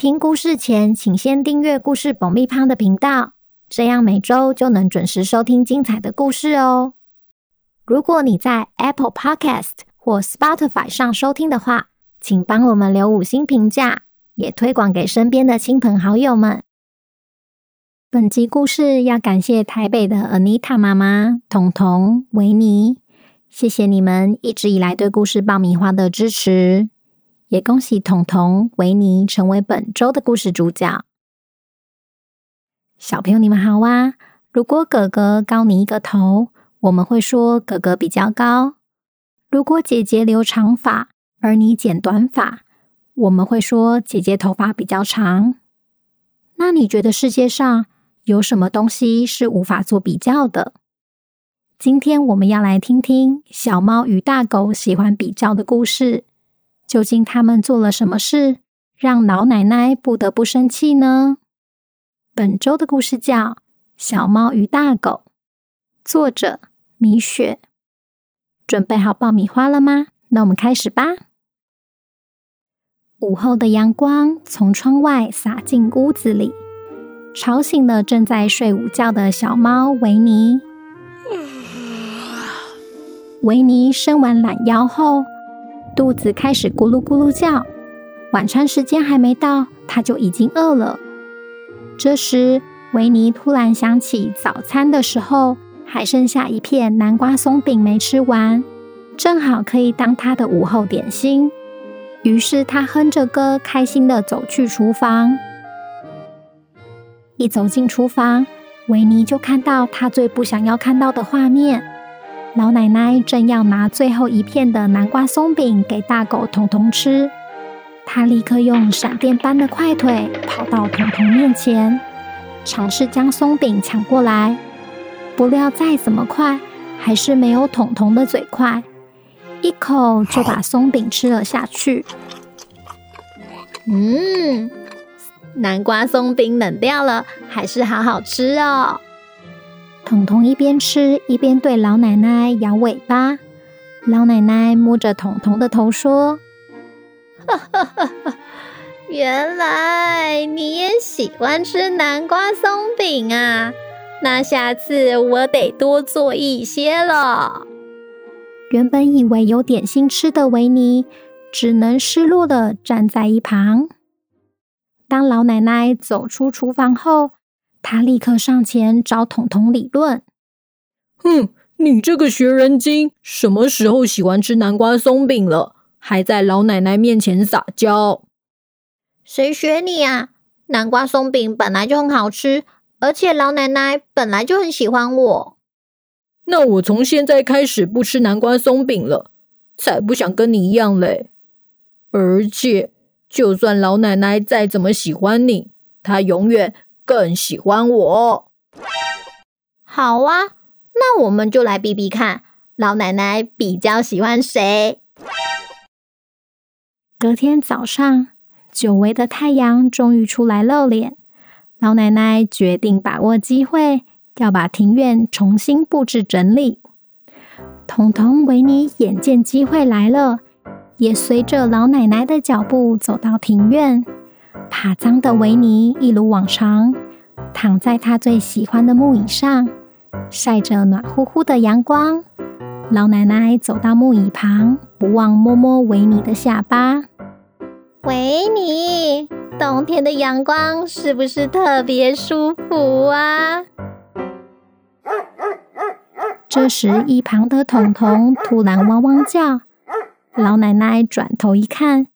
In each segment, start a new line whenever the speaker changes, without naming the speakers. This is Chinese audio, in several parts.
听故事前，请先订阅故事爆米花的频道，这样每周就能准时收听精彩的故事哦。如果你在 Apple Podcast 或 Spotify 上收听的话，请帮我们留五星评价，也推广给身边的亲朋好友们。本集故事要感谢台北的 Anita 妈妈、彤彤、维尼，谢谢你们一直以来对故事爆米花的支持。也恭喜彤彤、维尼成为本周的故事主角。小朋友，你们好啊！如果哥哥高你一个头，我们会说哥哥比较高；如果姐姐留长发，而你剪短发，我们会说姐姐头发比较长。那你觉得世界上有什么东西是无法做比较的？今天我们要来听听小猫与大狗喜欢比较的故事。究竟他们做了什么事，让老奶奶不得不生气呢？本周的故事叫《小猫与大狗》，作者米雪。准备好爆米花了吗？那我们开始吧。午后的阳光从窗外洒进屋子里，吵醒了正在睡午觉的小猫维尼。维尼伸完懒腰后，肚子开始咕噜咕噜叫，晚餐时间还没到，他就已经饿了。这时，维尼突然想起早餐的时候还剩下一片南瓜松饼没吃完，正好可以当他的午后点心。于是，他哼着歌，开心的走去厨房。一走进厨房，维尼就看到他最不想要看到的画面。老奶奶正要拿最后一片的南瓜松饼给大狗彤彤吃，她立刻用闪电般的快腿跑到彤彤面前，尝试将松饼抢过来。不料再怎么快，还是没有彤彤的嘴快，一口就把松饼吃了下去。嗯，南瓜松饼冷掉了，还是好好吃哦。彤彤一边吃一边对老奶奶摇尾巴，老奶奶摸着彤彤的头说：“哈哈哈哈，原来你也喜欢吃南瓜松饼啊！那下次我得多做一些了。”原本以为有点心吃的维尼，只能失落的站在一旁。当老奶奶走出厨房后，他立刻上前找彤彤理论。
哼，你这个学人精，什么时候喜欢吃南瓜松饼了？还在老奶奶面前撒娇？
谁学你啊？南瓜松饼本来就很好吃，而且老奶奶本来就很喜欢我。
那我从现在开始不吃南瓜松饼了，才不想跟你一样嘞！而且，就算老奶奶再怎么喜欢你，她永远……更喜欢我。
好啊，那我们就来比比看，老奶奶比较喜欢谁。隔天早上，久违的太阳终于出来露脸。老奶奶决定把握机会，要把庭院重新布置整理。彤彤、维尼眼见机会来了，也随着老奶奶的脚步走到庭院。怕脏的维尼一如往常，躺在他最喜欢的木椅上，晒着暖乎乎的阳光。老奶奶走到木椅旁，不忘摸摸维尼的下巴。维尼，冬天的阳光是不是特别舒服啊？这时，一旁的彤彤突然汪汪叫。老奶奶转头一看。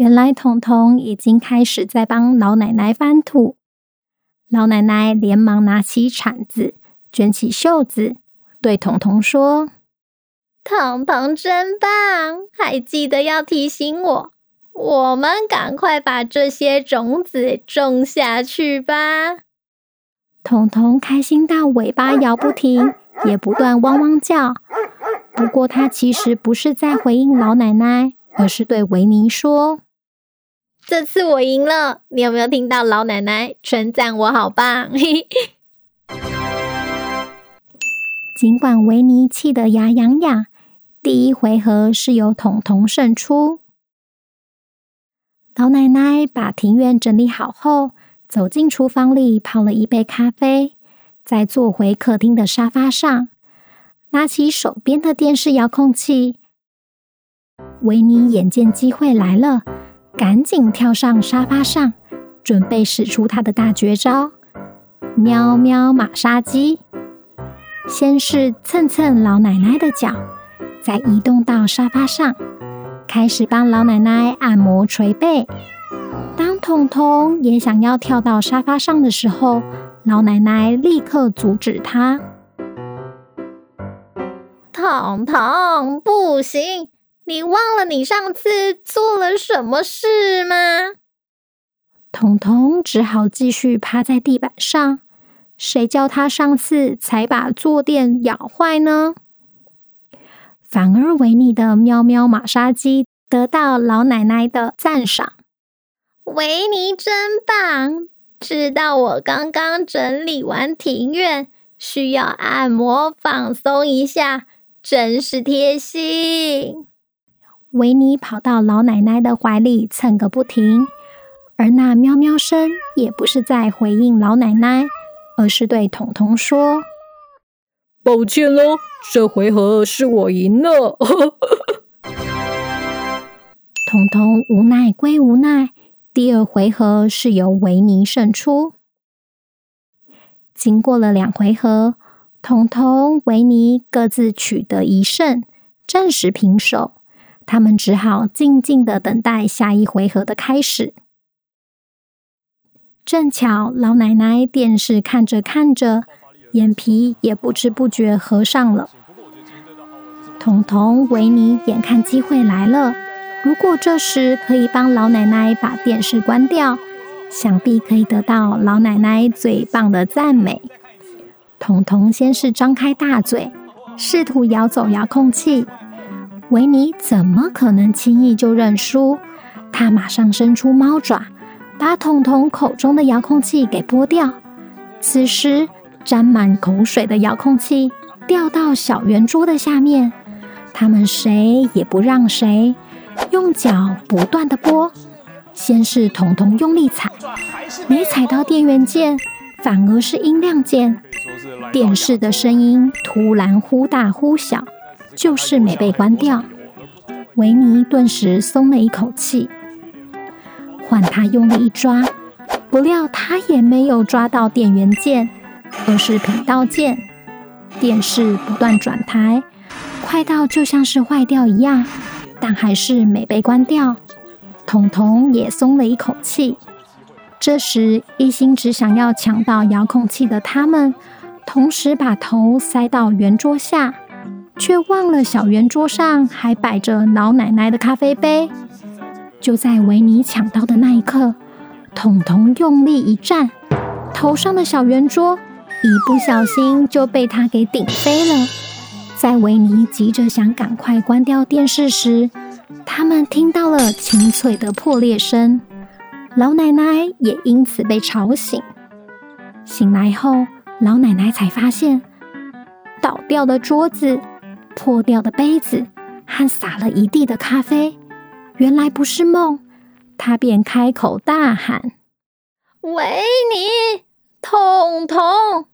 原来彤彤已经开始在帮老奶奶翻土，老奶奶连忙拿起铲子，卷起袖子，对彤彤说：“彤彤真棒，还记得要提醒我，我们赶快把这些种子种下去吧。”彤彤开心到尾巴摇不停，也不断汪汪叫。不过，他其实不是在回应老奶奶，而是对维尼说：“
这次我赢了，你有没有听到老奶奶称赞我好棒？”嘿嘿。
尽管维尼气得牙痒痒，第一回合是由彤彤胜出。老奶奶把庭院整理好后，走进厨房里泡了一杯咖啡，再坐回客厅的沙发上，拿起手边的电视遥控器。维尼眼见机会来了，赶紧跳上沙发上，准备使出他的大绝招——喵喵马杀鸡。先是蹭蹭老奶奶的脚，再移动到沙发上。开始帮老奶奶按摩捶背。当彤彤也想要跳到沙发上的时候，老奶奶立刻阻止他：“
彤彤，不行！你忘了你上次做了什么事吗？”
彤彤只好继续趴在地板上。谁叫他上次才把坐垫咬坏呢？反而维尼的喵喵马杀鸡得到老奶奶的赞赏。
维尼真棒，知道我刚刚整理完庭院，需要按摩放松一下，真是贴心。
维尼跑到老奶奶的怀里蹭个不停，而那喵喵声也不是在回应老奶奶，而是对彤彤说。
抱歉喽，这回合是我赢了。
彤彤无奈归无奈，第二回合是由维尼胜出。经过了两回合，彤彤、维尼各自取得一胜，暂时平手。他们只好静静的等待下一回合的开始。正巧老奶奶电视看着看着。眼皮也不知不觉合上了。彤彤、维尼眼看机会来了，如果这时可以帮老奶奶把电视关掉，想必可以得到老奶奶最棒的赞美。彤彤先是张开大嘴，试图咬走遥控器。维尼怎么可能轻易就认输？他马上伸出猫爪，把彤彤口中的遥控器给拨掉。此时，沾满口水的遥控器掉到小圆桌的下面，他们谁也不让谁，用脚不断的拨。先是彤彤用力踩，没踩到电源键，反而是音量键。电视的声音突然忽大忽小，就是没被关掉。维尼顿时松了一口气，换他用力一抓，不料他也没有抓到电源键。而是频道键，电视不断转台，快到就像是坏掉一样，但还是没被关掉。彤彤也松了一口气。这时，一心只想要抢到遥控器的他们，同时把头塞到圆桌下，却忘了小圆桌上还摆着老奶奶的咖啡杯。就在维尼抢到的那一刻，彤彤用力一站，头上的小圆桌。一不小心就被他给顶飞了。在维尼急着想赶快关掉电视时，他们听到了清脆的破裂声，老奶奶也因此被吵醒。醒来后，老奶奶才发现倒掉的桌子、破掉的杯子和洒了一地的咖啡，原来不是梦。他便开口大喊：“
维尼，彤彤！”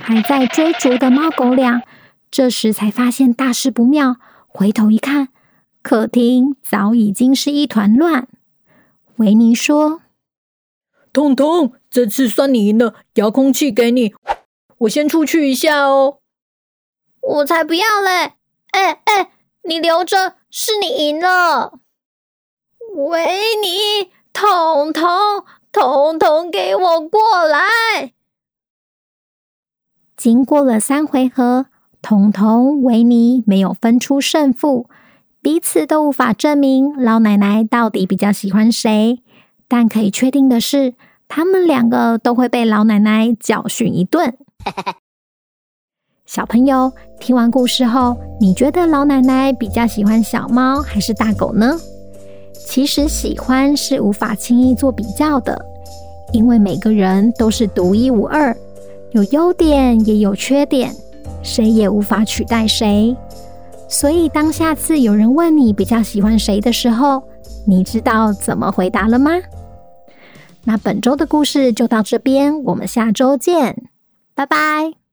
还在追逐的猫狗俩，这时才发现大事不妙，回头一看，客厅早已经是一团乱。维尼说：“
彤彤，这次算你赢了，遥控器给你，我先出去一下哦。”
我才不要嘞！哎哎，你留着，是你赢了。维尼，彤彤，彤彤，给我过来。
经过了三回合，彤彤、维尼没有分出胜负，彼此都无法证明老奶奶到底比较喜欢谁。但可以确定的是，他们两个都会被老奶奶教训一顿。小朋友，听完故事后，你觉得老奶奶比较喜欢小猫还是大狗呢？其实喜欢是无法轻易做比较的，因为每个人都是独一无二，有优点也有缺点，谁也无法取代谁。所以，当下次有人问你比较喜欢谁的时候，你知道怎么回答了吗？那本周的故事就到这边，我们下周见，拜拜。